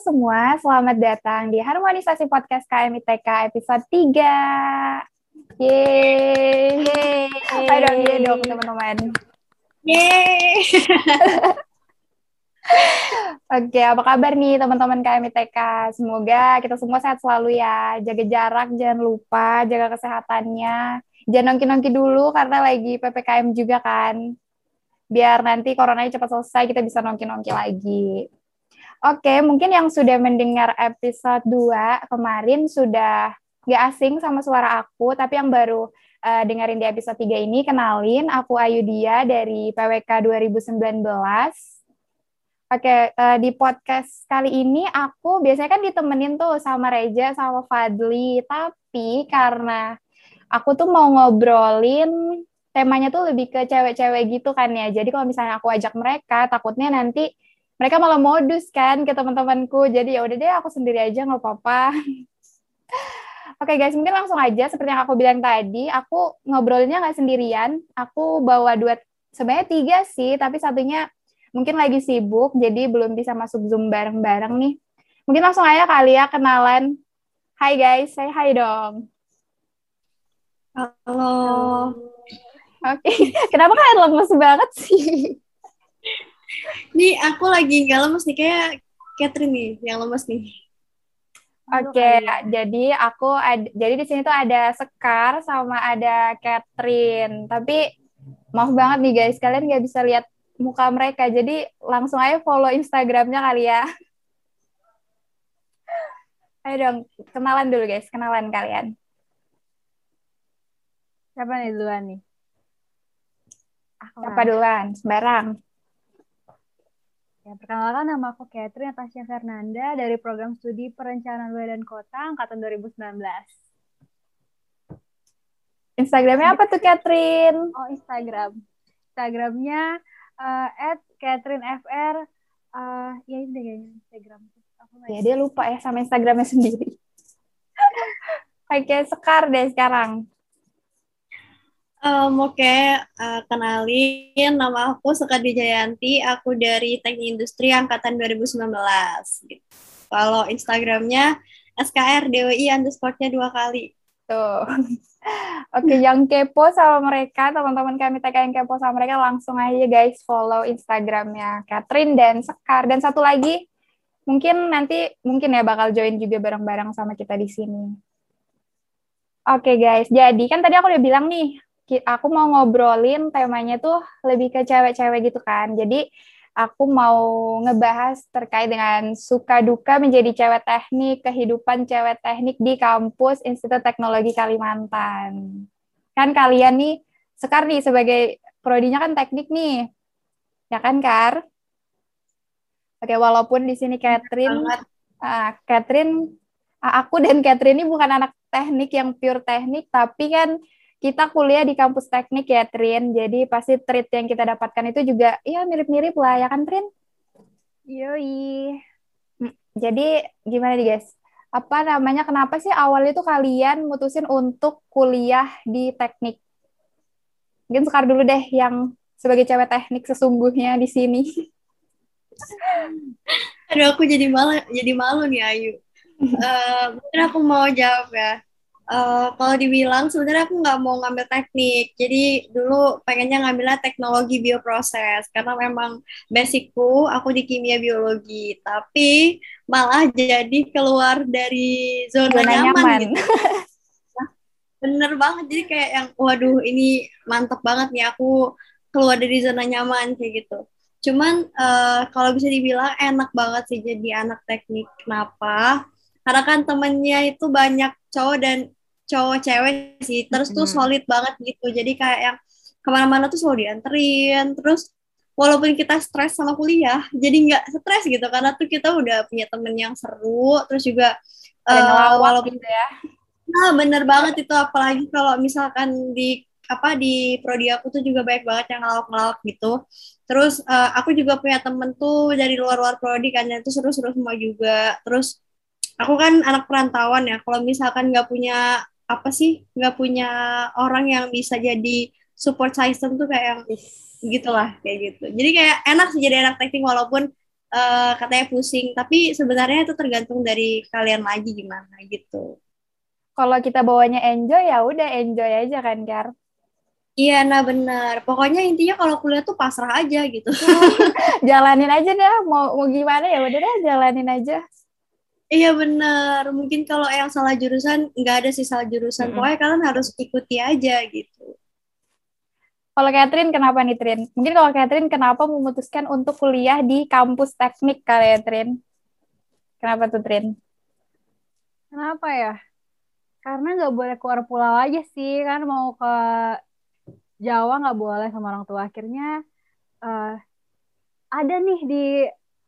semua, selamat datang di Harmonisasi Podcast KMITK episode 3. Yeay. Yeay. Ayo dong, yeay dong teman-teman. Yeay. Oke, apa kabar nih teman-teman KMITK? Semoga kita semua sehat selalu ya. Jaga jarak, jangan lupa, jaga kesehatannya. Jangan nongki-nongki dulu karena lagi PPKM juga kan. Biar nanti coronanya cepat selesai, kita bisa nongki-nongki lagi. Oke, mungkin yang sudah mendengar episode 2 kemarin sudah nggak asing sama suara aku, tapi yang baru uh, dengerin di episode 3 ini, kenalin, aku Ayudia dari PWK 2019. Oke, uh, di podcast kali ini aku biasanya kan ditemenin tuh sama Reja, sama Fadli, tapi karena aku tuh mau ngobrolin temanya tuh lebih ke cewek-cewek gitu kan ya, jadi kalau misalnya aku ajak mereka, takutnya nanti mereka malah modus kan ke teman-temanku jadi ya udah deh aku sendiri aja nggak apa-apa Oke okay guys, mungkin langsung aja seperti yang aku bilang tadi, aku ngobrolinnya nggak sendirian. Aku bawa dua, sebenarnya tiga sih, tapi satunya mungkin lagi sibuk, jadi belum bisa masuk Zoom bareng-bareng nih. Mungkin langsung aja kali ya kenalan. Hai guys, saya hai dong. Halo. Oke, okay. kenapa kalian lemes banget sih? Nih aku lagi nggak lemes nih kayak Catherine nih yang lemes nih. Oke, okay, jadi aku jadi di sini tuh ada Sekar sama ada Catherine. Tapi maaf banget nih guys, kalian nggak bisa lihat muka mereka. Jadi langsung aja follow Instagramnya kali ya. Ayo dong, kenalan dulu guys, kenalan kalian. Siapa nih duluan nih? Siapa duluan? Sembarang. Ya, perkenalkan nama aku Catherine Natasha Fernanda dari program studi Perencanaan Wilayah dan Kota angkatan 2019. Instagramnya apa tuh Catherine? Oh Instagram, Instagramnya uh, at Catherine FR. Uh, ya ini deh kayaknya Instagram. Aku ya dia lupa ya sama Instagramnya sendiri. Oke, Sekar deh sekarang. Um, Oke, okay. uh, kenalin nama aku Sekadi Jayanti, aku dari Teknik Industri angkatan 2019. Gitu. Kalau Instagramnya SKR DWI underscore-nya dua kali. Tuh. Oke, okay, yang kepo sama mereka, teman-teman kami TK yang kepo sama mereka, langsung aja guys follow Instagramnya Catherine dan Sekar. Dan satu lagi, mungkin nanti mungkin ya bakal join juga bareng-bareng sama kita di sini. Oke okay, guys, jadi kan tadi aku udah bilang nih, aku mau ngobrolin temanya tuh lebih ke cewek-cewek gitu kan. Jadi aku mau ngebahas terkait dengan suka duka menjadi cewek teknik, kehidupan cewek teknik di kampus Institut Teknologi Kalimantan. Kan kalian nih, sekarang nih sebagai prodinya kan teknik nih. Ya kan, Kar? Oke, walaupun di sini Catherine, uh, Catherine, uh, aku dan Catherine ini bukan anak teknik yang pure teknik, tapi kan kita kuliah di kampus teknik ya, Trin. Jadi pasti treat yang kita dapatkan itu juga ya mirip-mirip lah, ya kan, Trin? Yoi. Hmm, jadi gimana nih, guys? Apa namanya, kenapa sih awal itu kalian mutusin untuk kuliah di teknik? Mungkin sekar dulu deh yang sebagai cewek teknik sesungguhnya di sini. Aduh, aku jadi malu, jadi malu nih, Ayu. Uh, mungkin aku mau jawab ya Uh, kalau dibilang sebenarnya aku nggak mau ngambil teknik, jadi dulu pengennya ngambilnya teknologi bioproses karena memang basicku aku di kimia biologi, tapi malah jadi keluar dari zona, zona nyaman, nyaman gitu. Bener banget, jadi kayak yang waduh ini mantep banget nih aku keluar dari zona nyaman kayak gitu. Cuman uh, kalau bisa dibilang enak banget sih jadi anak teknik. Kenapa? Karena kan temennya itu banyak cowok dan cowok cewek sih terus tuh solid banget gitu. Jadi kayak yang ke mana-mana tuh selalu dianterin. Terus walaupun kita stres sama kuliah jadi nggak stres gitu. Karena tuh kita udah punya temen yang seru terus juga uh, walaupun gitu ya. Nah bener banget itu. Apalagi kalau misalkan di apa di prodi aku tuh juga banyak banget yang ngelawak-ngelawak gitu. Terus uh, aku juga punya temen tuh dari luar-luar prodi kan itu seru-seru semua juga. Terus aku kan anak perantauan ya. Kalau misalkan nggak punya apa sih nggak punya orang yang bisa jadi support system tuh kayak yang gitulah kayak gitu jadi kayak enak sih jadi anak teknik walaupun uh, katanya pusing tapi sebenarnya itu tergantung dari kalian lagi gimana gitu kalau kita bawanya enjoy ya udah enjoy aja kan Kar Iya, nah benar. Pokoknya intinya kalau kuliah tuh pasrah aja gitu. jalanin aja deh, mau mau gimana ya udah deh jalanin aja. Iya benar. Mungkin kalau yang salah jurusan nggak ada sih salah jurusan. Mm -hmm. Pokoknya kalian harus ikuti aja gitu. Kalau Catherine kenapa nih Trin? Mungkin kalau Catherine kenapa memutuskan untuk kuliah di kampus teknik kali ya Trin? Kenapa tuh Trin? Kenapa ya? Karena nggak boleh keluar pulau aja sih kan mau ke Jawa nggak boleh sama orang tua. Akhirnya uh, ada nih di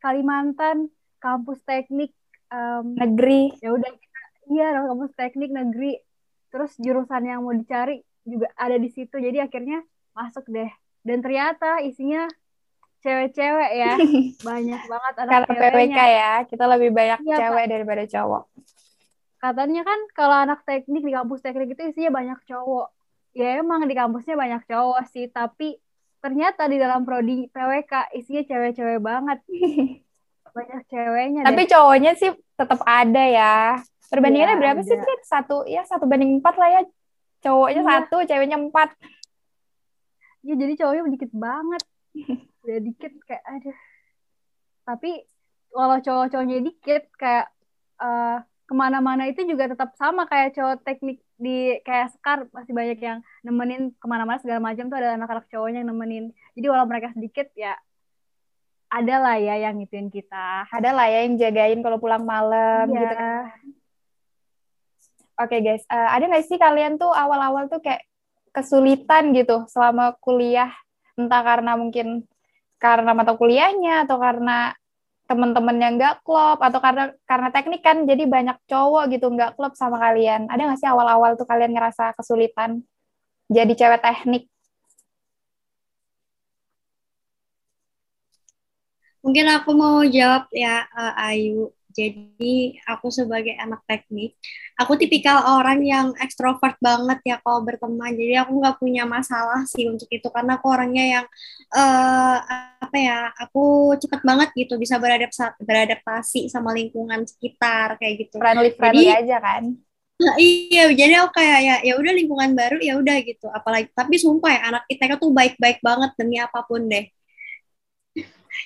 Kalimantan kampus teknik um, negeri. Ya udah kita iya kampus teknik negeri. Terus jurusan yang mau dicari juga ada di situ. Jadi akhirnya masuk deh. Dan ternyata isinya cewek-cewek ya. banyak banget anak Karena PWK ya, kita lebih banyak ya, cewek Pak. daripada cowok. Katanya kan kalau anak teknik di kampus teknik itu isinya banyak cowok ya emang di kampusnya banyak cowok sih tapi ternyata di dalam prodi PWK isinya cewek-cewek banget banyak ceweknya tapi deh. cowoknya sih tetap ada ya perbandingannya ya, berapa ada. sih Trit? satu ya satu banding empat lah ya cowoknya ya. satu ceweknya empat ya jadi cowoknya dikit banget udah dikit kayak ada tapi walau cowok-cowoknya dikit kayak uh, ke mana-mana itu juga tetap sama kayak cowok teknik di kayak sekar masih banyak yang nemenin ke mana-mana segala macam tuh ada anak-anak cowoknya yang nemenin jadi walau mereka sedikit ya ada lah ya yang ngituin kita. Ada lah ya yang jagain kalau pulang malam yeah. gitu kan. Oke okay, guys, uh, ada nggak sih kalian tuh awal-awal tuh kayak kesulitan gitu selama kuliah, entah karena mungkin karena mata kuliahnya atau karena temen-temen yang nggak klop atau karena karena teknik kan jadi banyak cowok gitu nggak klop sama kalian. Ada nggak sih awal-awal tuh kalian ngerasa kesulitan jadi cewek teknik mungkin aku mau jawab ya uh, Ayu jadi aku sebagai anak teknik, aku tipikal orang yang ekstrovert banget ya kalau berteman. Jadi aku nggak punya masalah sih untuk itu karena aku orangnya yang uh, apa ya, aku cepet banget gitu bisa beradaptasi, beradaptasi sama lingkungan sekitar kayak gitu. Friendly friendly jadi, aja kan? Nah, iya, jadi aku kayak ya ya udah lingkungan baru ya udah gitu. Apalagi tapi sumpah ya anak ITK tuh baik-baik banget demi apa pun deh.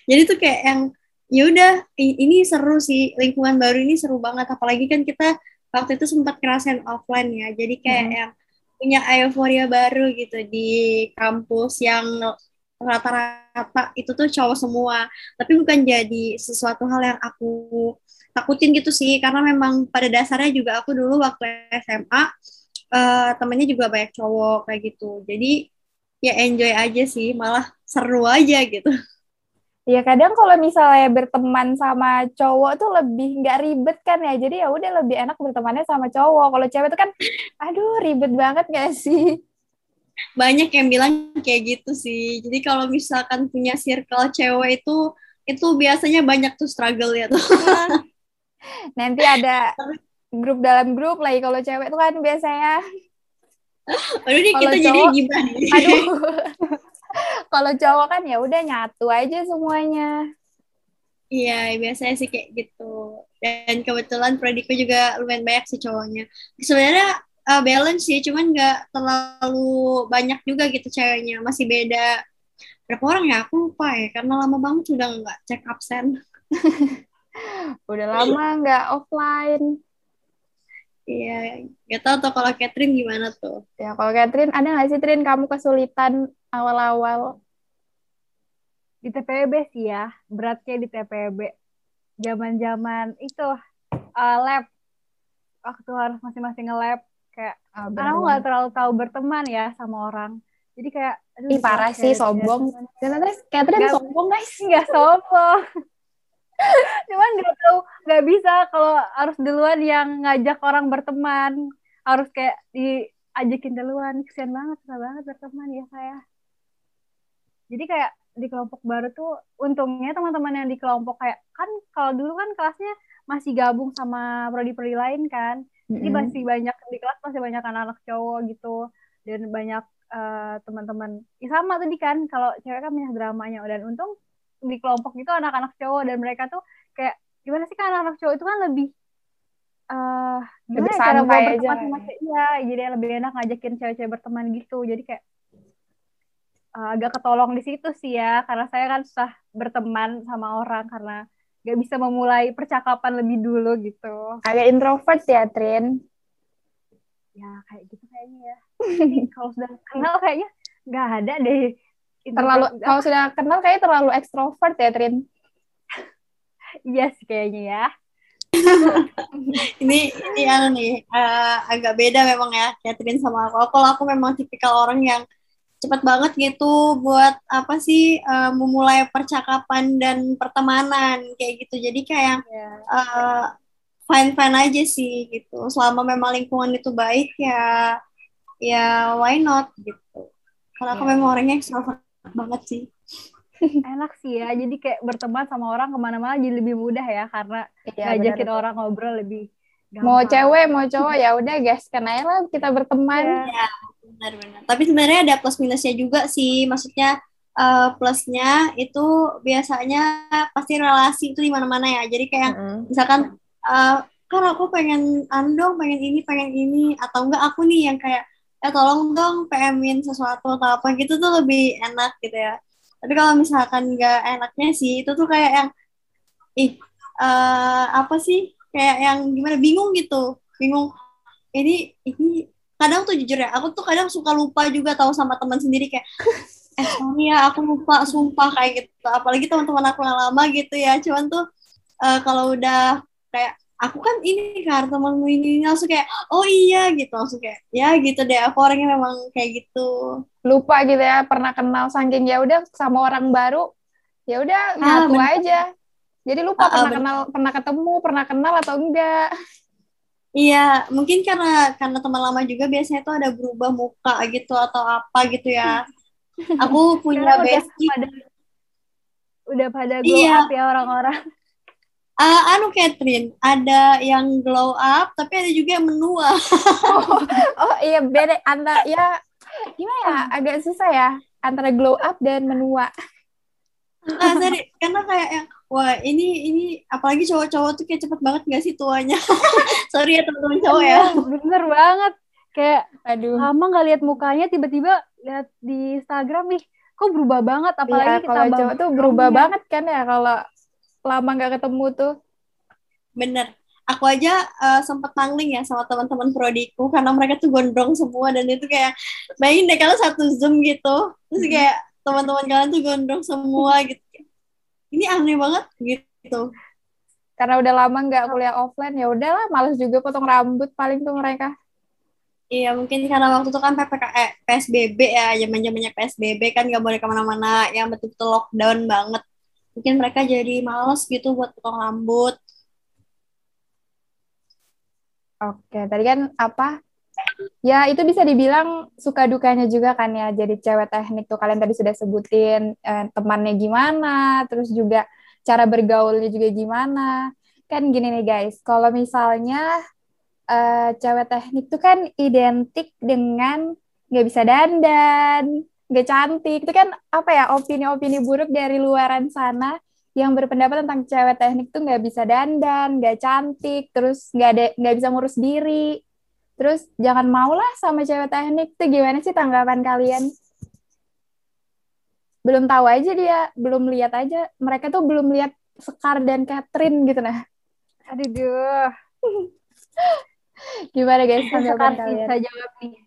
Jadi tuh kayak yang ya udah ini seru sih lingkungan baru ini seru banget. Apalagi kan kita waktu itu sempat kerasain offline ya. Jadi kayak hmm. yang punya euforia baru gitu di kampus yang rata-rata itu tuh cowok semua. Tapi bukan jadi sesuatu hal yang aku takutin gitu sih. Karena memang pada dasarnya juga aku dulu waktu SMA uh, eh, temennya juga banyak cowok kayak gitu. Jadi ya enjoy aja sih malah seru aja gitu Ya kadang kalau misalnya berteman sama cowok tuh lebih nggak ribet kan ya. Jadi ya udah lebih enak bertemannya sama cowok. Kalau cewek tuh kan, aduh ribet banget gak sih? Banyak yang bilang kayak gitu sih. Jadi kalau misalkan punya circle cewek itu, itu biasanya banyak tuh struggle ya tuh. Nanti ada grup dalam grup lagi kalau cewek tuh kan biasanya. Aduh nih kita cowok, jadi gimana? Aduh. Kalau cowok kan ya udah nyatu aja semuanya. Iya, biasanya sih kayak gitu. Dan kebetulan prediku juga lumayan banyak sih cowoknya. Sebenarnya uh, balance sih, cuman nggak terlalu banyak juga gitu ceweknya. Masih beda berapa orang ya? Aku lupa ya, karena lama banget sudah nggak cek absen. udah lama nggak offline. Iya, gak tau tuh kalau Catherine gimana tuh. Ya, kalau Catherine, ada nggak sih, Trin, kamu kesulitan awal-awal? Di TPB sih ya, beratnya di TPB. Zaman-zaman itu, uh, lab. Waktu harus masing-masing nge-lab. Kayak, oh, karena aku nggak terlalu tahu berteman ya sama orang. Jadi kayak, aduh, Ih, parah sih, sombong. Ternyata Catherine sombong, guys. Nggak sombong cuman nggak tahu nggak bisa kalau harus duluan yang ngajak orang berteman harus kayak diajakin duluan kesian banget susah banget berteman ya saya jadi kayak di kelompok baru tuh untungnya teman-teman yang di kelompok kayak kan kalau dulu kan kelasnya masih gabung sama prodi-prodi lain kan. Jadi mm-hmm. masih banyak di kelas masih banyak anak-anak cowok gitu. Dan banyak uh, teman-teman. Ya sama tadi kan kalau cewek kan banyak dramanya. Dan untung di kelompok itu anak-anak cowok. Dan mereka tuh kayak gimana sih kan anak-anak cowok itu kan lebih eh gimana Lebih ya cara aja. sama ya. cewek? Iya jadi lebih enak ngajakin cewek-cewek berteman gitu. Jadi kayak eh, agak ketolong di situ sih ya karena saya kan susah berteman sama orang karena gak bisa memulai percakapan lebih dulu gitu Agak introvert ya, Trin. ya kayak gitu kayaknya ya kalau sudah kenal kayaknya nggak ada deh Terlalu kalau sudah kenal kayaknya terlalu ekstrovert ya, Trin. iya sih kayaknya ya ini ini anu nih eh, agak beda memang ya Catherine sama aku. Kalau aku memang tipikal orang yang cepat banget gitu buat apa sih eh, memulai percakapan dan pertemanan kayak gitu. Jadi kayak ya fine fine aja sih gitu. Selama memang lingkungan itu baik ya ya why not gitu. Karena aku Ya. memang orangnya extrovert banget sih. enak sih ya jadi kayak berteman sama orang ke mana-mana jadi lebih mudah ya karena Iya, ngajakin benar. orang ngobrol lebih Mau gampang. cewek, mau cowok ya udah guys, aja lah kita berteman. Iya. Benar-benar. Tapi sebenarnya ada plus minusnya juga sih. Maksudnya eh, plusnya itu biasanya pasti relasi itu di mana-mana ya. Jadi kayak Mm-mm. misalkan eh, kan aku pengen andong, pengen ini, pengen ini atau enggak aku nih yang kayak ya tolong dong PM-in sesuatu atau apa gitu tuh lebih enak gitu ya. Tapi kalau misalkan enggak enaknya sih itu tuh kayak yang ih eh, apa sih kayak yang gimana bingung gitu. Bingung ini ini kadang tuh jujur ya aku tuh kadang suka lupa juga tahu sama teman sendiri kayak eh sorry ya aku lupa sumpah kayak gitu apalagi teman-teman aku yang lama gitu ya cuman tuh eh, kalau udah kayak aku kan ini kan temanmu ini, langsung kayak oh iya gitu langsung kayak ya gitu deh aku orangnya memang kayak gitu Lupa gitu ya, pernah kenal saking ya udah sama orang baru, ya udah Ah, nyatu bener. aja. Jadi lupa Ah, ah, pernah bener. kenal, pernah ketemu, pernah kenal atau enggak. Iya mungkin karena karena teman lama juga biasanya tuh ada berubah muka gitu atau apa gitu ya aku punya Sekarang udah bestie pada udah pada glow Iya. up ya orang-orang Ah, anu Catherine, ada yang glow up, tapi ada juga yang menua. Oh iya beda antara ya gimana ya agak susah ya antara glow up dan menua. Ah, sorry, karena kayak yang, wah ini ini apalagi cowok-cowok tuh kayak cepet banget gak sih tuanya? sorry ya teman-teman cowok ya. Iya, bener banget kayak Aduh. lama nggak lihat mukanya tiba-tiba lihat di Instagram nih kok berubah banget Iya, apalagi kalau ditambah cowok tuh berubah backgroundnya. banget kan ya kalau lama nggak ketemu tuh. Bener. Aku aja eh, sempet nangling ya sama teman-teman prodiku karena mereka tuh gondrong semua dan itu kayak bayangin deh kalau satu zoom gitu, terus kayak teman-teman kalian tuh gondrong semua gitu. Ini aneh banget gitu. Karena udah lama nggak kuliah offline ya udahlah males juga potong rambut paling tuh mereka. Iya mungkin karena waktu itu kan PPK, eh, PSBB ya, zaman zamannya PSBB kan nggak boleh ke mana-mana, yang betul-betul lockdown banget. Mungkin mereka jadi males gitu buat potong rambut. Oke, tadi kan apa? Ya, itu bisa dibilang suka dukanya juga kan ya. Jadi cewek teknik tuh kalian tadi sudah sebutin eh, temannya gimana, terus juga cara bergaulnya juga gimana. Kan gini nih guys, kalau misalnya eh, cewek teknik tuh kan identik dengan nggak bisa dandan, nggak cantik. Itu kan apa ya opini-opini buruk dari luaran sana yang berpendapat tentang cewek teknik tuh nggak bisa dandan, nggak cantik, terus nggak ada nggak bisa ngurus diri. Terus jangan maulah sama cewek teknik tuh gimana sih tanggapan kalian? Belum tahu aja dia, belum lihat aja. Mereka tuh belum lihat Sekar dan Catherine gitu nah. aduh Gimana guys tanggapan kalian? bisa jawab nih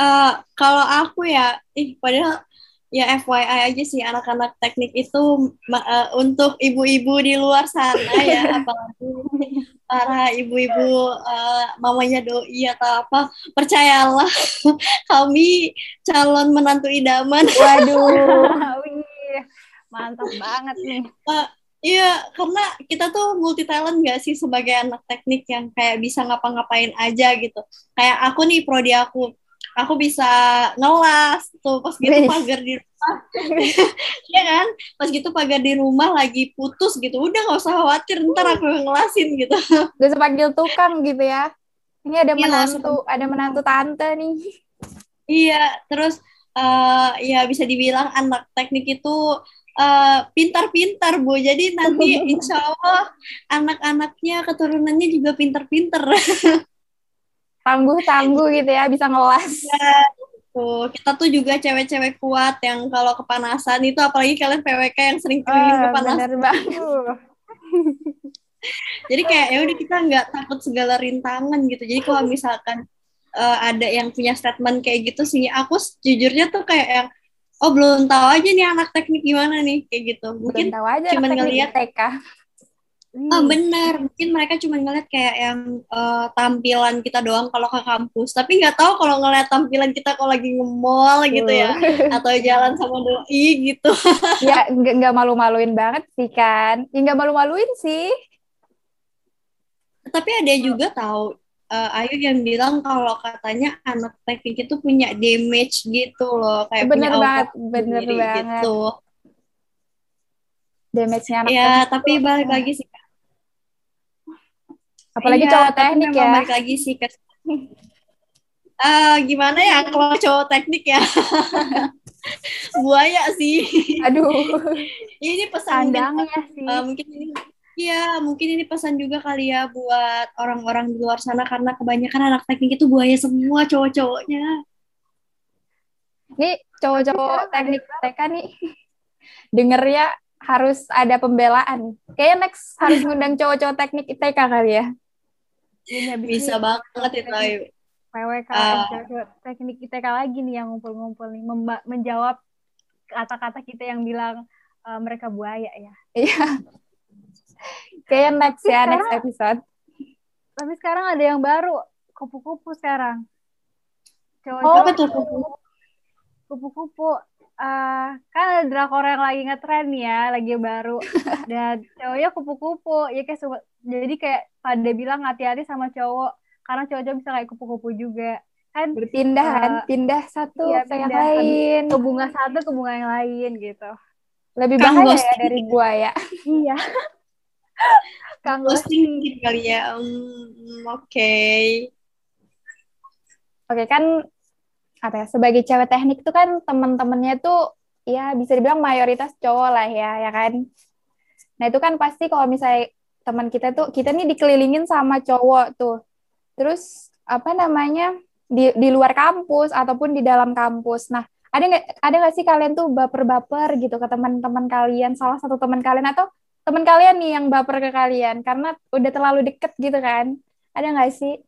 Eh, kalau aku ya, ih padahal ya FYI aja sih anak-anak teknik itu eh, untuk ibu-ibu di luar sana ya, apalagi para ibu-ibu eh, mamanya doi atau apa, percayalah kami calon menantu idaman. Waduh. Mantap banget nih Iya, karena kita tuh multi talent gak sih sebagai anak teknik yang kayak bisa ngapa-ngapain aja gitu. Kayak aku nih prodi aku, aku bisa ngelas tuh pas gitu pagar di Iya kan? Pas gitu pagar di rumah lagi putus gitu, udah nggak usah khawatir, ntar aku yang ngelasin gitu. Gak usah panggil tukang gitu ya. Ini ada Iya, menantu, ada menantu tante nih. Iya, terus eh ya bisa dibilang anak teknik itu eh, pintar-pintar Bu. Jadi nanti insya Allah anak-anaknya keturunannya juga pintar-pintar. Tangguh-tangguh gitu ya, bisa ngelas. Tuh, kita tuh juga cewek-cewek kuat yang kalau kepanasan itu apalagi kalian PWK yang sering keliling Oh, kepanasan. bener banget. Uh, Jadi kayak ya udah kita nggak takut segala rintangan gitu. Jadi kalau misalkan eh, ada yang punya statement kayak gitu sih, aku jujurnya tuh kayak yang oh belum tahu aja nih anak teknik gimana nih kayak gitu. Belum Mungkin tahu aja cuman anak teknik ngeliat- TK. oh benar, mungkin mereka cuma ngeliat kayak yang eh, tampilan kita doang kalau ke kampus, tapi nggak tahu kalau ngeliat tampilan kita kalau lagi nge-mall gitu ya atau jalan sama doi gitu. ya nggak malu-maluin banget sih kan ya nggak malu-maluin sih Tapi ada juga tahu eh, Ayu yang bilang kalau katanya anak teknik itu punya damage gitu loh, kayak bener punya banget bener sendiri banget gitu. damage-nya anak Ya, tapi balik lagi sih. Apalagi Iya, cowok teknik ya Balik lagi sih ke Eh, gimana ya kalau cowok teknik ya? Buaya sih. aduh Ini pesan mungkin, Sandangnya sih. eh, mungkin ini Iya, mungkin ini pesan juga kali ya buat orang-orang di luar sana karena kebanyakan anak teknik itu buaya semua cowok-cowoknya. nih cowok-cowok teknik TK nih denger ya harus ada pembelaan kayaknya next harus ngundang cowok-cowok teknik TK kali ya Ini habis Bisa banget itu Ayu. PWK Ah. cewek teknik ITK lagi nih yang ngumpul-ngumpul nih memba- menjawab kata-kata kita yang bilang eh, mereka buaya ya. iya kayaknya next ya Sekarang- next episode Tapi sekarang ada yang baru, kupu-kupu sekarang. Oh, Cowok-cowok betul betul. kupu-kupu. Eh kan ada drakor yang lagi ngetren ya, lagi baru. Dan cowoknya kupu-kupu. Ya kayak jadi kayak pada bilang hati-hati sama cowok karena cowok-cowok bisa kayak kupu-kupu juga. Kan berpindah kan Eh, pindah satu iya, ke yang lain ke bunga satu ke bunga yang lain gitu. lebih Kang bahaya ya dari buaya Iya. Kang Ghosting gitu kali ya. Hmm, Oke. Oke kan apa ya sebagai cewek teknik tuh kan teman-temannya tuh ya bisa dibilang mayoritas cowok lah ya ya kan. Nah itu kan pasti kalau misalnya teman kita tuh kita nih dikelilingin sama cowok tuh. Terus apa namanya di di luar kampus ataupun di dalam kampus. Nah ada nggak ada nggak sih kalian tuh baper-baper gitu ke teman-teman kalian salah satu teman kalian atau teman kalian nih yang baper ke kalian karena udah terlalu deket gitu kan? Ada nggak sih?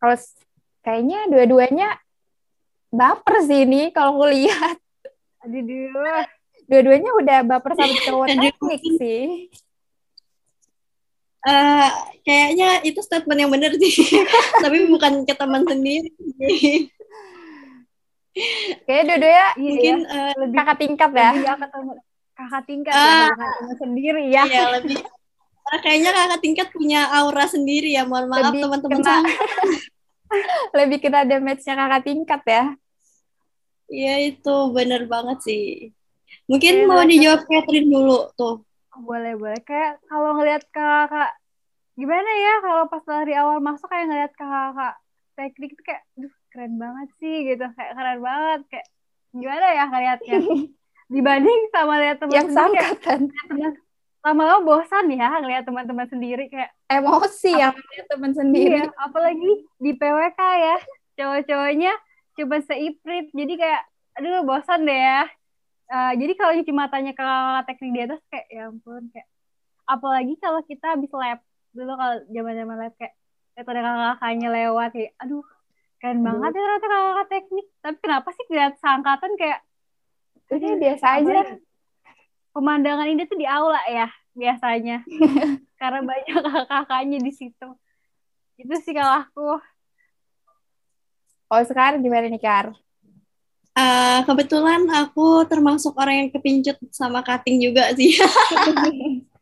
Kalau kayaknya dua-duanya baper sih ini kalau aku lihat. Aduh, duh. Dua-duanya udah baper sama cowok Aduh. teknik sih. Eh, kayaknya itu statement yang benar sih. Tapi bukan ke teman sendiri. Kayaknya dua-duanya Iya, Mungkin ya. eh, lebih kakak tingkat ya. lebih gak ketemu kakak tingkat Ah. ya, teman sendiri ya. ya lebih eh, kayaknya kakak tingkat punya aura sendiri ya. Mohon maaf Lebih teman-teman. Lebih kita damage-nya kakak tingkat ya. Iya itu benar banget sih. Mungkin Iya, mau dijawab Catherine dulu tuh. Boleh, boleh. Kayak kalau ngelihat kakak, gimana ya kalau pas dari awal masuk kayak ngelihat kakak teknik itu kayak, duh keren banget sih gitu. Kayak keren banget. Kayak gimana ya ngeliatnya. Dibanding sama lihat teman Yang sangkatan teman lama-lama bosan ya ngelihat teman-teman sendiri kayak emosi yang punya teman sendiri. Iya, apalagi di PWK ya, cowok-cowoknya cuma seiprit, jadi kayak, aduh bosan deh ya. Eh, jadi kalau cuma tanya ke teknik di atas kayak, ya ampun, kayak, apalagi kalau kita habis lab, dulu kalau zaman-zaman lab kayak, lihat ada kakak-kakaknya lewat, kayak, aduh, keren banget ya ternyata kakak teknik. Tapi kenapa sih lihat seangkatan kayak, Udah biasa aja. Pemandangan ini tuh di aula ya, biasanya. Karena banyak kakak-kakaknya di situ. Itu sih kalau aku. Oh sekarang gimana nih Kar? Eh, kebetulan aku termasuk orang yang kepincut sama cutting juga sih.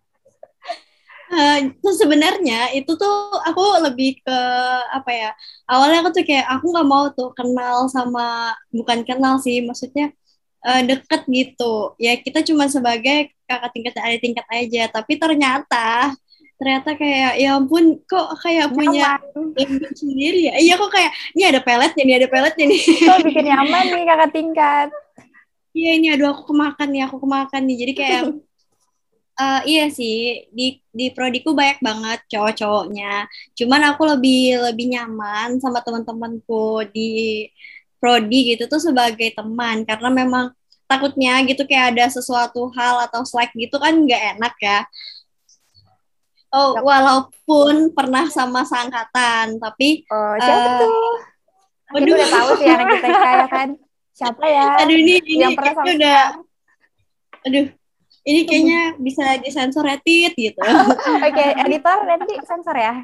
Eh, terus sebenarnya itu tuh aku lebih ke apa ya awalnya aku tuh kayak aku nggak mau tuh kenal sama bukan kenal sih maksudnya eh, deket gitu. Ya kita cuma sebagai kakak tingkat ada tingkat aja. Tapi ternyata ternyata kayak ya ampun kok kayak punya language sendiri ya? Iya kok kayak ini ada peletnya nih ada peletnya nih. Itu bikin nyaman nih kakak tingkat. iya ini aduh aku kemakan nih aku kemakan nih. Jadi kayak uh, iya sih di di prodiku banyak banget cowok-cowoknya cuman aku lebih lebih nyaman sama teman-temanku di prodi gitu tuh sebagai teman karena memang takutnya gitu kayak ada sesuatu hal atau slack gitu kan nggak enak ya Oh, walaupun pernah sama seangkatan, tapi Oh, siapa uh, tuh? Kita Waduh, udah tahu sih anak kita kayak kan. Siapa ya? aduh ini ini yang pernah sama udah, aduh, ini kayaknya bisa disensor etit gitu. Oke, editor nanti sensor ya.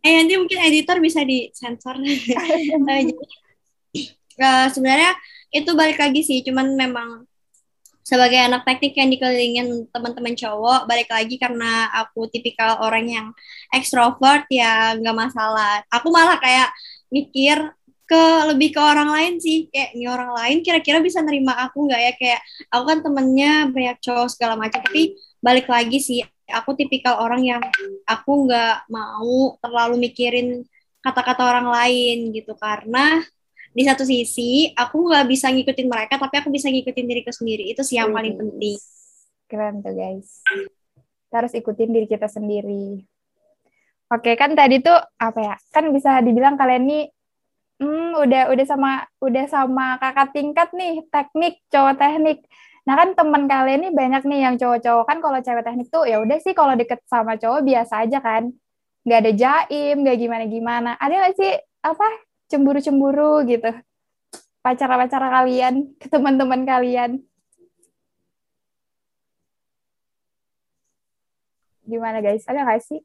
Eh nanti mungkin editor bisa disensor. Eh, jadi eh, sebenarnya itu balik lagi sih, cuman memang sebagai anak teknik yang dikelilingin teman-teman cowok, balik lagi karena aku tipikal orang yang ekstrovert ya nggak masalah. Aku malah kayak mikir ke lebih ke orang lain sih, kayak ini orang lain kira-kira bisa nerima aku nggak ya kayak aku kan temennya banyak cowok segala macam, tapi balik lagi sih aku tipikal orang yang aku nggak mau terlalu mikirin kata-kata orang lain gitu karena di satu sisi aku nggak bisa ngikutin mereka tapi aku bisa ngikutin diriku sendiri itu sih yang paling penting Keren tuh guys. Kita harus ikutin diri kita sendiri. Oke, kan tadi tuh apa ya? Kan bisa dibilang kalian nih hmm, udah udah sama udah sama kakak tingkat nih, teknik, cowok teknik. Nah, kan teman kalian nih banyak nih yang cowok-cowok kan kalau cewek teknik tuh ya udah sih kalau deket sama cowok biasa aja kan. Nggak ada jaim, nggak gimana-gimana. Ada nggak sih apa cemburu-cemburu gitu? Pacara-pacara kalian ke teman-teman kalian. Gimana guys? Ada nggak sih?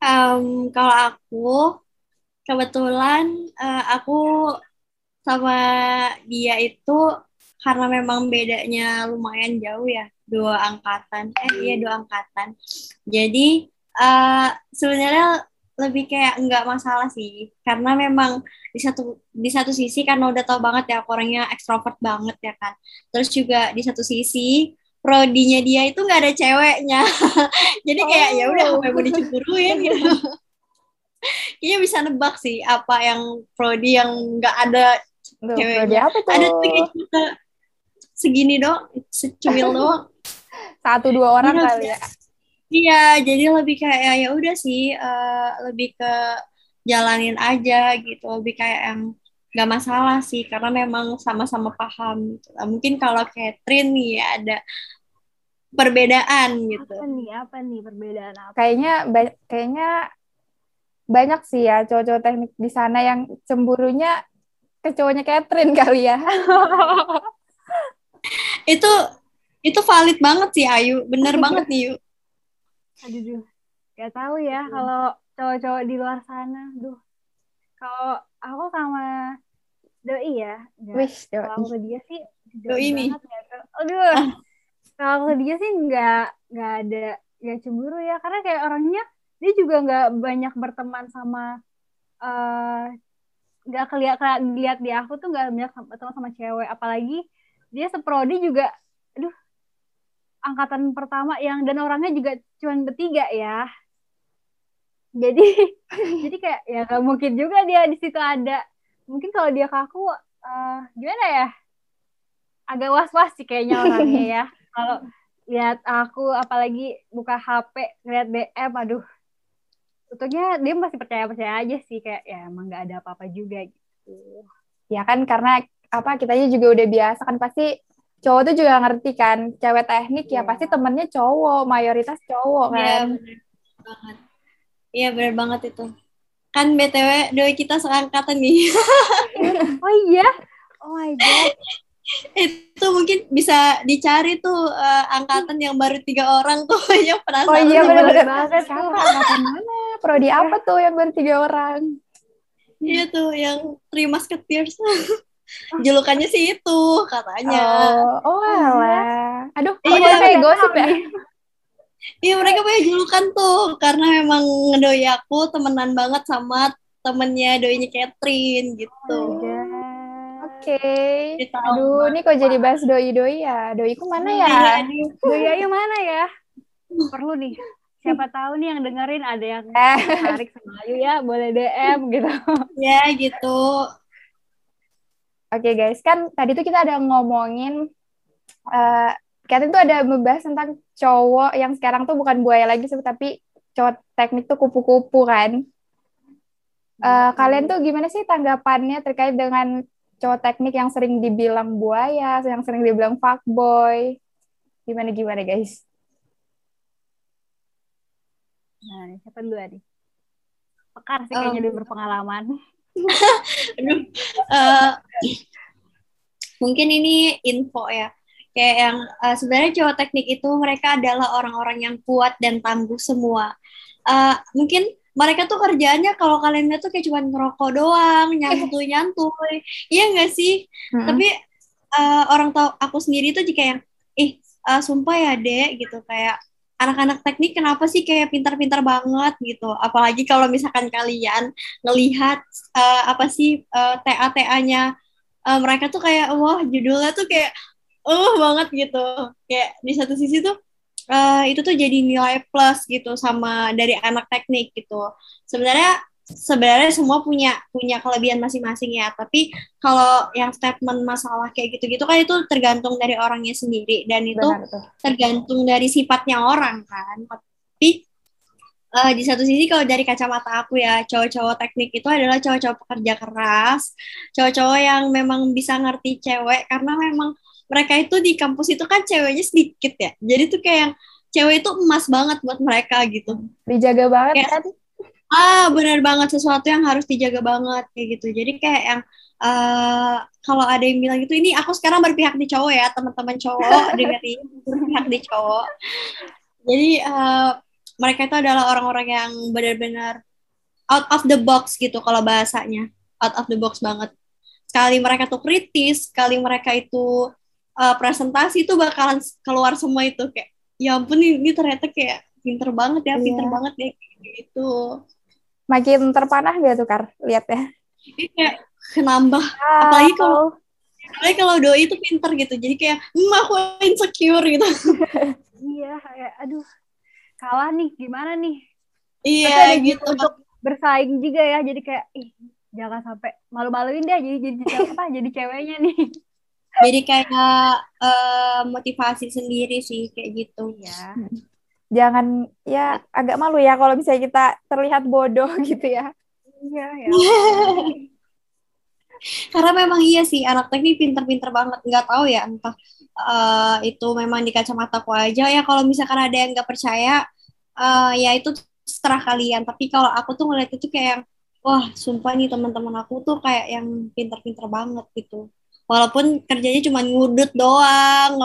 Em, kalau aku kebetulan eh, aku sama dia itu karena memang bedanya lumayan jauh ya dua angkatan eh iya dua angkatan jadi eh, sebenarnya lebih kayak nggak masalah sih karena memang di satu di satu sisi karena udah tau banget ya aku orangnya ekstrovert banget ya kan terus juga di satu sisi prodinya dia itu nggak ada ceweknya jadi kayak ya udah Oh. apa yang mau dicemburuin gitu kayaknya bisa nebak sih apa yang prodi yang nggak ada Ceweknya. prodi apa tuh? ada tuh kayak segini doang secumil doang Satu dua orang Iya, kali ya. Iya jadi lebih kayak ya ya udah sih eh, lebih ke jalanin aja gitu lebih kayak yang nggak masalah sih karena memang sama-sama paham gitu. Nah, mungkin kalau Catherine nih ya ada perbedaan gitu Apa nih? Apa nih perbedaan apa? Kayaknya ba- kayaknya banyak sih ya cowok-cowok teknik di sana yang cemburunya ke cowoknya Catherine kali ya. itu itu valid banget sih Ayu bener banget nih Yu Aduh, duh. Gak tahu ya kalau cowok-cowok di luar sana. Duh. Kalau aku sama doi ya. Wish Kalau aku doi. ke dia sih Doi banget ya. Aduh. Kalau aku ke dia sih nggak nggak ada nggak cemburu ya karena kayak orangnya dia juga nggak banyak berteman sama eh nggak kelihatan lihat di aku tuh nggak banyak sama- berteman sama cewek apalagi dia seprodi juga aduh angkatan pertama yang dan orangnya juga cuma bertiga ya. Jadi jadi kayak ya nggak mungkin juga dia di situ ada. Mungkin kalau dia ke aku eh, gimana ya? Agak was was sih kayaknya orangnya ya. Kalau lihat aku apalagi buka HP ngeliat DM aduh. Untungnya dia masih percaya percaya aja sih kayak ya emang nggak ada apa-apa juga gitu. Ya kan karena apa kitanya juga udah biasa kan pasti cowok tuh juga ngerti kan cewek teknik ya Iya. pasti temennya cowok mayoritas cowok Iya kan. bener banget iya bener banget itu kan btw doi kita seangkatan nih oh iya oh my god itu mungkin bisa dicari tuh eh, angkatan yang baru tiga orang tuh yang Oh penasaran iya sama bener-bener banget Siapa angkatan mana? Prodi apa tuh yang baru tiga orang? Iya tuh yang Three Musketeers. Julukannya sih itu katanya. Oh, oh alah. Aduh, kok Iya, kayak gosip ya? Iya mereka punya julukan tuh karena memang ngedoi aku temenan banget sama temennya doinya Catherine gitu. Oh. Oke. Cerita Aduh, ini kok jadi bahas doi-doi ya? Doiku mana ya? Iya. Doi Ayu mana ya perlu nih siapa tahu nih yang dengerin ada yang Eh, tertarik sama Ayu ya boleh DM gitu Ya gitu. Oke, Oke guys, kan tadi tuh kita ada ngomongin uh, Kat itu ada membahas tentang cowok yang sekarang tuh bukan buaya lagi tapi cowok teknik tuh kupu-kupu kan. Uh, kalian tuh gimana sih tanggapannya terkait dengan cowok teknik yang sering dibilang buaya, yang sering dibilang fuckboy? Gimana gimana guys? Nah, siapa dulu nih? Pekar sih kayaknya um, berpengalaman. Aduh, uh, mungkin ini info ya. Kayak yang uh, sebenarnya cowok teknik itu mereka adalah orang-orang yang kuat dan tangguh semua. Uh, mungkin mereka tuh kerjaannya kalau kalian lihat tuh kayak cuma ngerokok doang nyantuy nyantuy iya nggak sih? Mm-hmm. tapi uh, orang tau aku sendiri tuh jika yang ih uh, sumpah ya dek gitu. Kayak anak-anak teknik kenapa sih kayak pintar-pintar banget? gitu. Apalagi kalau misalkan kalian ngelihat uh, apa sih uh, TA-TA-nya uh, mereka tuh kayak wah judulnya tuh kayak uh banget gitu. Kayak di satu sisi tuh uh, itu tuh jadi nilai plus gitu sama dari anak teknik gitu. Sebenarnya sebenarnya semua punya punya kelebihan masing-masing ya. Tapi kalau yang statement masalah kayak gitu-gitu kan itu tergantung dari orangnya sendiri. Dan itu Benar, tergantung dari sifatnya orang kan. Tapi uh, di satu sisi kalau dari kacamata aku ya cowok-cowok teknik itu adalah cowok-cowok pekerja keras cowok-cowok yang memang bisa ngerti cewek karena memang mereka itu di kampus itu kan ceweknya sedikit ya. Jadi tuh kayak yang cewek itu emas banget buat mereka gitu. Dijaga banget kayak, kan? Ah benar banget sesuatu yang harus dijaga banget kayak gitu. Jadi kayak yang uh, kalau ada yang bilang gitu ini aku sekarang berpihak di cowok ya teman-teman cowok dengerin berpihak di cowok. Jadi uh, mereka itu adalah orang-orang yang benar-benar out of the box gitu kalau bahasanya out of the box banget sekali mereka tuh kritis sekali mereka itu uh, presentasi itu bakalan keluar semua itu kayak ya ampun ini, ini ternyata kayak pinter banget ya, yeah. pinter iya. banget ya gitu. Makin terpanah gak tuh Kar? Lihat ya. Ini kayak kenambah. Oh. Apalagi kalau apalagi kalau doi itu pinter gitu. Jadi kayak, hmm, aku insecure gitu. iya, kayak aduh. Kalah nih, gimana nih? Iya, gitu. Untuk bersaing juga ya. Jadi kayak, ih, jangan sampai malu-maluin deh jadi jadi apa jadi ceweknya nih jadi kayak uh, motivasi sendiri sih kayak gitu ya jangan ya agak malu ya kalau misalnya kita terlihat bodoh gitu ya iya ya karena memang iya sih anak teknik pinter-pinter banget nggak tahu ya entah uh, itu memang di kacamataku aja. Ya kalau misalkan ada yang nggak percaya uh, ya itu setelah kalian. Tapi kalau aku tuh ngeliat itu kayak wah sumpah nih teman-teman aku tuh kayak yang pinter-pinter banget gitu. Walaupun kerjanya cuma ngudut doang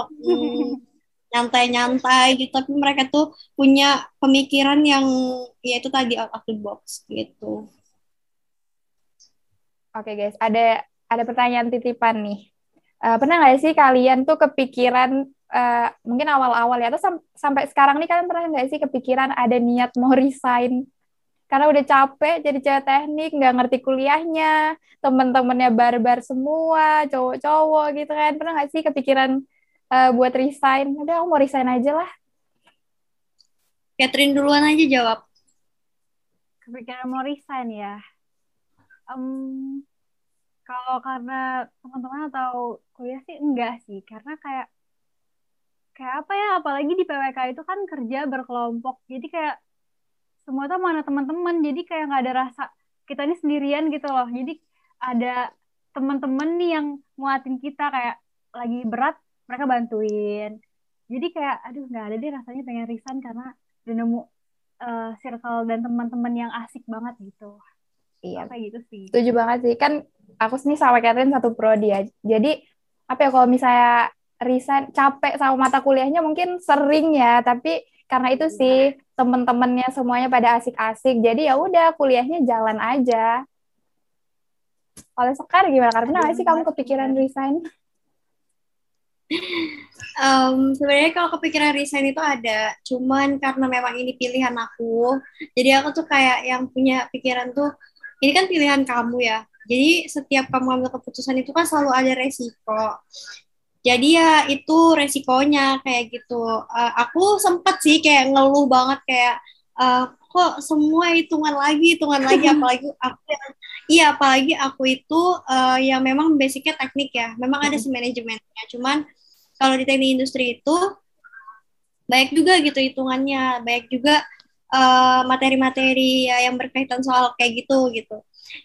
nyantai-nyantai gitu. Tapi mereka tuh punya pemikiran yang ya itu tadi out of the box gitu. Oke okay, guys. Ada ada pertanyaan titipan nih uh, pernah nggak sih kalian tuh kepikiran uh, mungkin awal-awal ya atau sam sampai sekarang nih kalian pernah nggak sih kepikiran ada niat mau resign? Karena udah capek jadi cewek teknik nggak ngerti kuliahnya temen-temennya barbar semua cowok-cowok gitu kan. Pernah nggak sih kepikiran uh, buat resign? Udah aku mau resign aja lah. Catherine duluan aja jawab. Kepikiran mau resign ya? Um, kalau karena teman-teman atau kuliah sih enggak sih karena kayak kayak apa ya apalagi di PWK itu kan kerja berkelompok jadi kayak semua tuh mana teman-teman jadi kayak nggak ada rasa kita ini sendirian gitu loh. Jadi ada teman-teman nih yang nguatin kita kayak lagi berat mereka bantuin. Jadi kayak aduh nggak ada deh rasanya pengen resign karena udah nemu uh, circle dan teman-teman yang asik banget gitu. Iya. Kayak gitu sih. Setuju banget sih. Kan aku sini sama Catherine satu prodi ya jadi apa ya kalau misalnya resign capek sama mata kuliahnya mungkin sering ya tapi karena itu sih temen-temennya semuanya pada asik-asik jadi ya udah kuliahnya jalan aja. Oleh Sekar gimana? Karena sih kamu kepikiran resign. Um, sebenarnya kalau kepikiran resign itu ada cuman karena memang ini pilihan aku jadi aku tuh kayak yang punya pikiran tuh ini kan pilihan kamu ya jadi setiap kamu ambil keputusan itu kan selalu ada resiko. Jadi ya itu resikonya kayak gitu. Uh, aku sempet sih kayak ngeluh banget kayak uh, kok semua hitungan lagi hitungan lagi? Apalagi aku yang iya apalagi aku itu uh, yang memang basicnya teknik ya. Memang ada si manajemennya. Cuman kalau di teknik industri itu baik juga gitu hitungannya. Baik juga materi materi-materi ya yang berkaitan soal kayak gitu gitu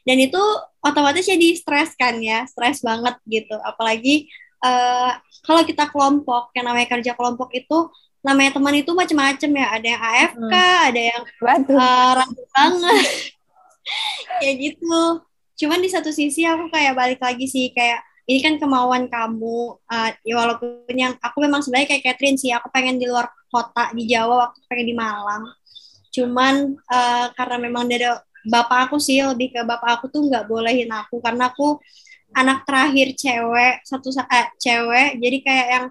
dan itu otomatis jadi stres kan ya stres banget gitu. Apalagi uh, kalau kita kelompok yang namanya kerja kelompok itu namanya teman itu macam-macam ya. Ada yang AFK hmm. ada yang uh, ragu banget. Kayak gitu. Cuman di satu sisi aku kayak balik lagi sih kayak ini kan kemauan kamu. Uh, ya walaupun yang aku memang sebenarnya kayak Catherine sih aku pengen di luar kota di Jawa waktu pengen di Malang. Cuman uh, karena memang dari bapak aku sih lebih ke bapak aku tuh nggak bolehin aku. Karena aku anak terakhir cewek satu eh, cewek jadi kayak yang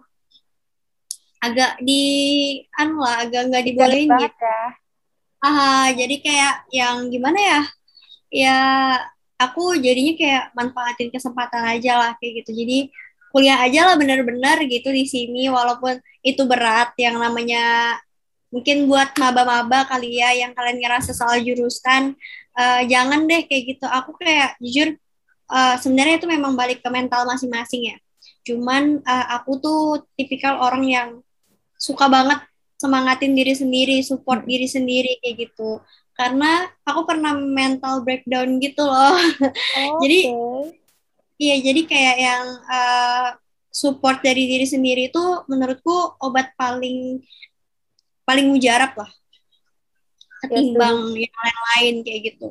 agak di anu lah agak nggak dibolehin gitu. ya. ah jadi kayak yang gimana ya ya aku jadinya kayak manfaatin kesempatan aja lah kayak gitu. Jadi kuliah aja lah bener-bener gitu di sini walaupun itu berat yang namanya mungkin buat maba-maba kali ya yang kalian ngerasa soal jurusan uh, jangan deh kayak gitu. Aku kayak jujur uh, sebenarnya itu memang balik ke mental masing-masing ya. Cuman uh, aku tuh tipikal orang yang suka banget semangatin diri sendiri, support diri sendiri kayak gitu. Karena aku pernah mental breakdown gitu loh. Oh, jadi iya jadi kayak yang uh, support dari diri sendiri itu menurutku obat paling paling mujarab lah ketimbang yes, yang lain-lain kayak gitu.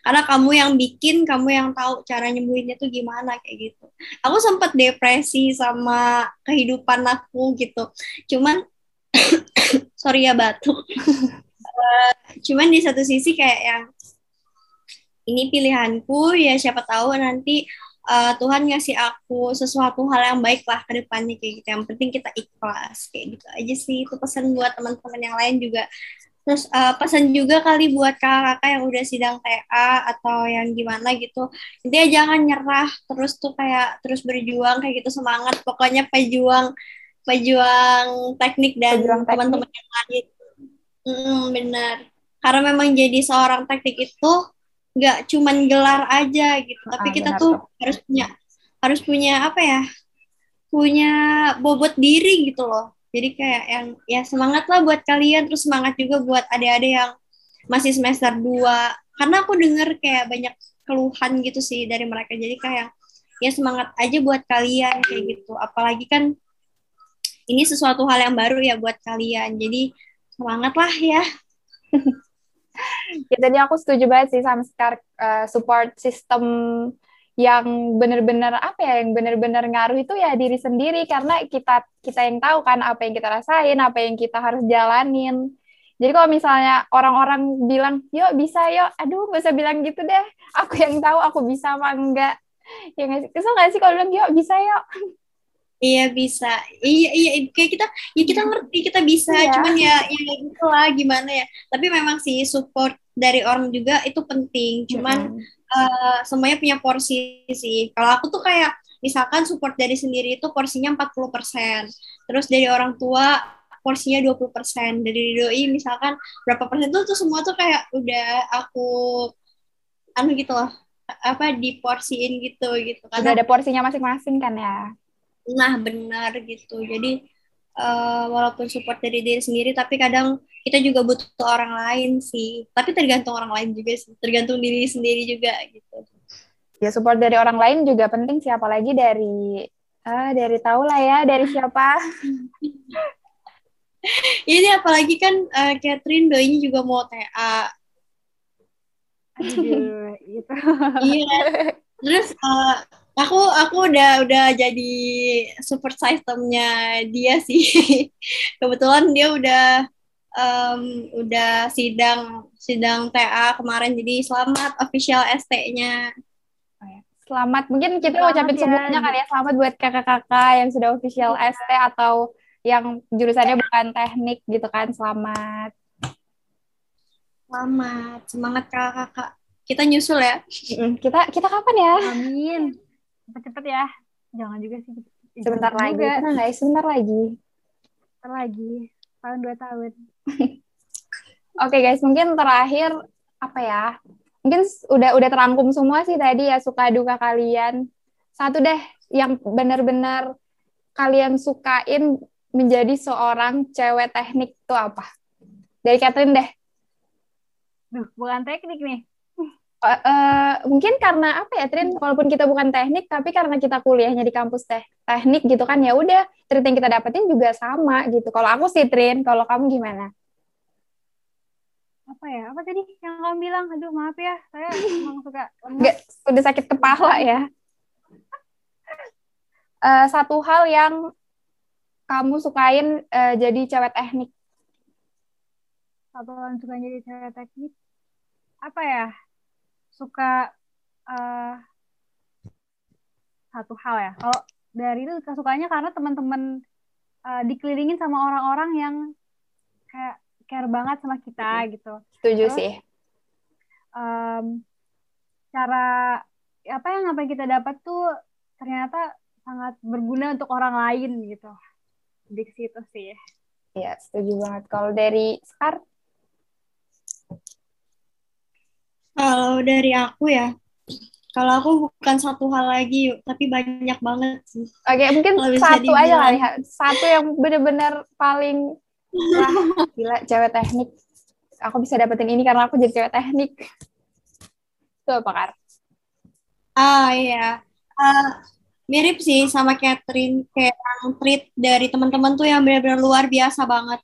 Karena kamu yang bikin, kamu yang tahu cara nyembuhinnya tuh gimana kayak gitu. Aku sempat depresi sama kehidupan aku gitu. Cuman sorry ya batuk. uh, cuman di satu sisi kayak yang ini pilihanku ya siapa tahu nanti uh, Tuhan ngasih aku sesuatu hal yang baik lah ke depannya kayak gitu. Yang penting kita ikhlas kayak gitu aja sih. Itu pesan buat teman-teman yang lain juga Terus uh, pesan juga kali buat kakak-kakak yang udah sidang TA atau yang gimana gitu. Intinya jangan nyerah terus tuh kayak terus berjuang kayak gitu semangat. Pokoknya pejuang pejuang teknik dan teman-teman yang lain. Hmm, benar. Karena memang jadi seorang teknik itu nggak cuman gelar aja gitu, tapi ah, kita tuh harus punya harus punya apa ya? Punya bobot diri gitu loh jadi kayak yang ya semangat lah buat kalian terus semangat juga buat adik-adik yang masih semester 2 karena aku denger kayak banyak keluhan gitu sih dari mereka. Jadi kayak ya semangat aja buat kalian kayak gitu. Apalagi kan ini sesuatu hal yang baru ya buat kalian. Jadi semangat lah ya. Ya aku setuju banget sih sama uh, support system yang benar-benar apa ya yang benar-benar ngaruh itu ya diri sendiri. Karena kita kita yang tahu kan apa yang kita rasain apa yang kita harus jalanin. Jadi kalau misalnya orang-orang bilang yuk bisa yuk. Aduh gak usah bilang gitu deh. Aku yang tahu aku bisa apa enggak. Ya nggak sih? Kesel nggak sih kalau bilang yuk bisa yuk. Iya bisa, iya iya kayak kita, ya kita ngerti kita bisa, iya. cuman ya ya gitu lah gimana ya. Tapi memang sih support dari orang juga itu penting, cuman hmm uh, semuanya punya porsi sih. Kalau aku tuh kayak misalkan support dari sendiri itu porsinya 40%. Terus dari orang tua porsinya 20%. Dari doi misalkan berapa persen tuh, tuh semua tuh kayak udah aku anu gitu loh apa diporsiin gitu gitu kan. Udah ada porsinya masing-masing kan ya. Nah, benar gitu. Jadi uh, walaupun support dari diri sendiri tapi kadang kita juga butuh orang lain sih. Tapi tergantung orang lain juga sih. Tergantung diri sendiri juga gitu. Ya support dari orang lain juga penting siapa lagi dari ah dari tahu lah ya dari siapa. Ini apalagi kan uh, Catherine doinya juga mau TA Aduh, gitu. iya. Terus uh, aku aku udah udah jadi support systemnya dia sih. Kebetulan dia udah um, udah sidang sidang TA kemarin. Jadi selamat official ST-nya selamat. Mungkin kita selamat ucapin ya. semuanya kali ya. Selamat buat kakak-kakak yang sudah official ya. ST atau yang jurusannya bukan teknik gitu kan. Selamat. Selamat. Semangat kakak-kakak. Kita nyusul ya. Kita kita kapan ya? Amin cepet-cepet ya jangan juga sih sebentar lagi juga. guys sebentar lagi sebentar lagi tahun dua tahun Oke guys, mungkin terakhir apa ya? Mungkin udah udah terangkum semua sih tadi ya suka duka kalian. Satu deh yang benar-benar kalian sukain menjadi seorang cewek teknik itu apa? Dari Catherine deh. Duh, bukan teknik nih. Eh, mungkin karena apa ya, Trin? Walaupun kita bukan teknik, tapi karena kita kuliahnya di kampus teh teknik gitu kan, ya udah treat yang kita dapetin juga sama gitu. Kalau aku sih, Trin, kalau kamu gimana? Apa ya? Apa tadi yang kamu bilang? Aduh, maaf ya. Saya emang suka. Nggak, udah sakit kepala ya. Eh, satu hal yang kamu sukain eh, jadi cewek teknik. Satu orang suka jadi cewek teknik. Apa ya? Suka eh, satu hal ya. Kalau dari itu kesukanya karena teman-teman eh, dikelilingin sama orang-orang yang kayak care banget sama kita gitu. Setuju Terus? sih. Em, cara apa yang apa yang kita dapat tuh ternyata sangat berguna untuk orang lain gitu. Di situ sih. Ya, setuju banget. Kalau dari Scar, Kalau dari aku ya, kalau aku bukan satu hal lagi yuk, tapi banyak banget sih. oke mungkin satu aja kali, ya. satu yang bener-bener paling wah gila cewek teknik. Aku bisa dapetin ini karena aku jadi cewek teknik. Itu apa, Kar? Ah iya, Ah, mirip sih sama Catherine kayak yang treat dari teman-teman tuh yang benar-benar luar biasa banget.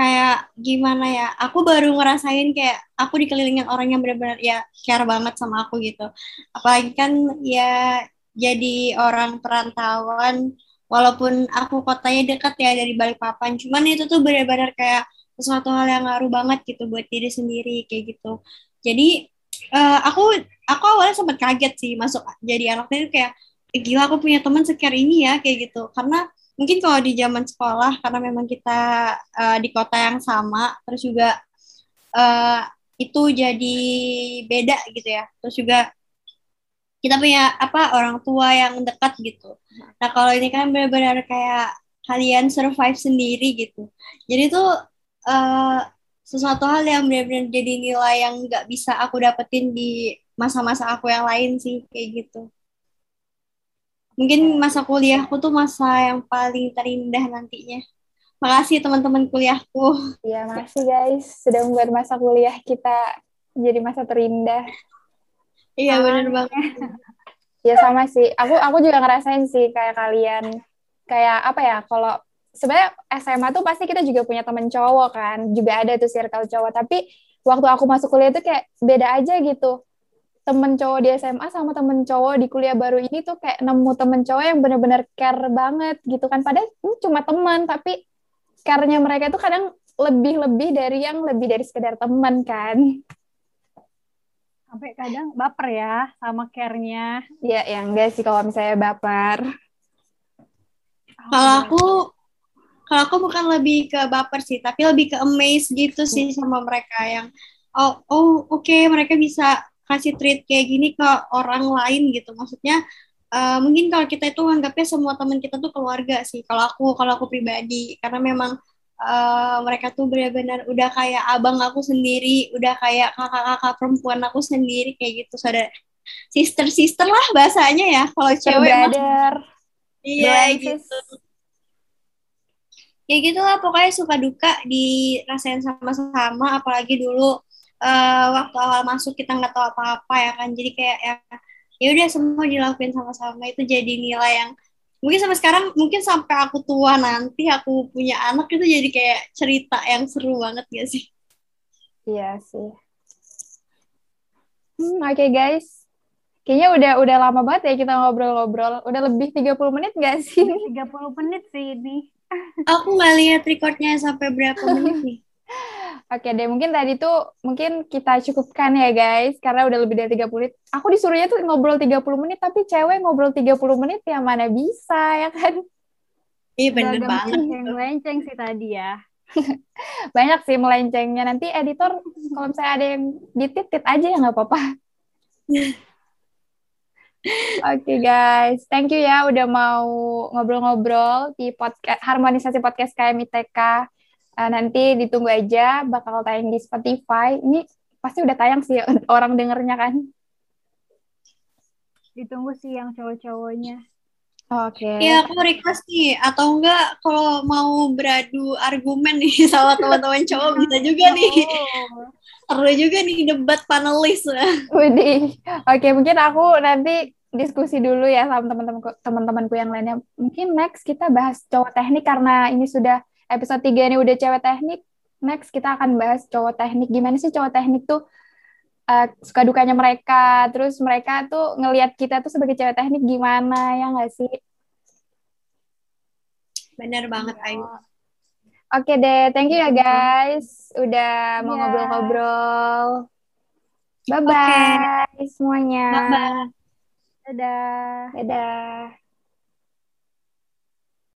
Kayak gimana ya? Aku baru ngerasain kayak aku dikelilingin orang yang benar-benar ya care banget sama aku gitu. Apalagi kan ya jadi orang perantauan, walaupun aku kotanya dekat ya dari Balikpapan, cuman itu tuh benar-benar kayak sesuatu hal yang ngaruh banget gitu buat diri sendiri kayak gitu. Jadi eh, aku aku awalnya sempat kaget sih masuk jadi anak itu kayak "Eh, gila aku punya teman secare ini ya kayak gitu karena mungkin kalau di zaman sekolah karena memang kita eh, di kota yang sama terus juga eh, itu jadi beda gitu ya. Terus juga kita punya apa orang tua yang dekat gitu. Nah kalau ini kan benar-benar kayak kalian survive sendiri gitu. Jadi tuh eh, sesuatu hal yang benar-benar jadi nilai yang nggak bisa aku dapetin di masa-masa aku yang lain sih kayak gitu. Mungkin masa kuliahku tuh masa yang paling terindah nantinya. Makasih teman-teman kuliahku. Iya, makasih guys sudah membuat masa kuliah kita jadi masa terindah. Iya bener banget. Ya sama sih. Aku aku juga ngerasain sih kayak kalian. Kayak apa ya? Kalau sebenarnya SMA tuh pasti kita juga punya temen cowok kan. Juga ada tuh circle cowok. Tapi waktu aku masuk kuliah tuh kayak beda aja gitu. Temen cowok di SMA sama temen cowok di kuliah baru ini tuh kayak nemu temen cowok yang bener-bener care banget gitu kan. Padahal ini cuma teman tapi care-nya mereka tuh kadang lebih-lebih dari yang lebih dari sekedar teman kan. Sampai kadang baper ya sama care-nya. Ya, ya enggak sih kalau misalnya baper. Kalau aku kalau aku bukan lebih ke baper sih, tapi lebih ke amaze gitu sih sama mereka yang oh oh oke mereka bisa kasih treat kayak gini ke orang lain gitu. Maksudnya eh, mungkin kalau kita itu anggapnya semua teman kita tuh keluarga sih. Kalau aku kalau aku pribadi karena memang eh, mereka tuh benar-benar udah kayak abang aku sendiri, udah kayak kakak-kakak perempuan aku sendiri kayak gitu. Saudara sister-sister lah bahasanya ya. Kalau cewek mah iya gitu. Ya gitulah pokoknya suka duka dirasain sama-sama apalagi dulu eh, waktu awal masuk kita nggak tahu apa-apa ya kan. Jadi kayak ya ya udah semua dilakuin sama-sama itu jadi nilai yang mungkin sampai sekarang mungkin sampai aku tua nanti aku punya anak itu jadi kayak cerita yang seru banget gak sih? Iya sih. Hmm, oke guys. Kayaknya udah udah lama banget ya kita ngobrol-ngobrol. Udah lebih 30 menit gak sih? 30 menit sih ini. Aku nggak lihat recordnya sampai berapa menit nih. Oke deh, mungkin tadi tuh mungkin kita cukupkan ya guys, karena udah lebih dari 30 menit. Aku disuruhnya tuh ngobrol 30 menit, tapi cewek ngobrol 30 menit ya mana bisa ya kan? Iya bener banget. melenceng sih tadi ya. Banyak sih melencengnya. Nanti editor kalau misalnya ada yang ditit-tit aja ya nggak apa-apa. Oke guys, thank you ya udah mau ngobrol-ngobrol di podcast harmonisasi podcast KMITK. Uh, nanti ditunggu aja bakal tayang di Spotify. Ini pasti udah tayang sih orang dengernya kan. Ditunggu sih yang cowok-cowoknya. Oke. Okay. Iya, aku request nih. Atau enggak kalau mau beradu argumen nih sama teman-teman cowok bisa juga nih. Oh. Seru juga nih debat panelis. Widih. Oke, okay, mungkin aku nanti diskusi dulu ya sama teman-temanku teman-temanku yang lainnya. Mungkin next kita bahas cowok teknik karena ini sudah episode 3 ini udah cewek teknik. Next kita akan bahas cowok teknik. Gimana sih cowok teknik tuh uh, suka dukanya mereka, terus mereka tuh ngelihat kita tuh sebagai cewek teknik gimana ya nggak sih? Bener banget, Ayu. Oke deh, thank you ya guys, udah mau iya. ngobrol-ngobrol. Bye bye okay. semuanya. Bye bye. Dadah. Dadah.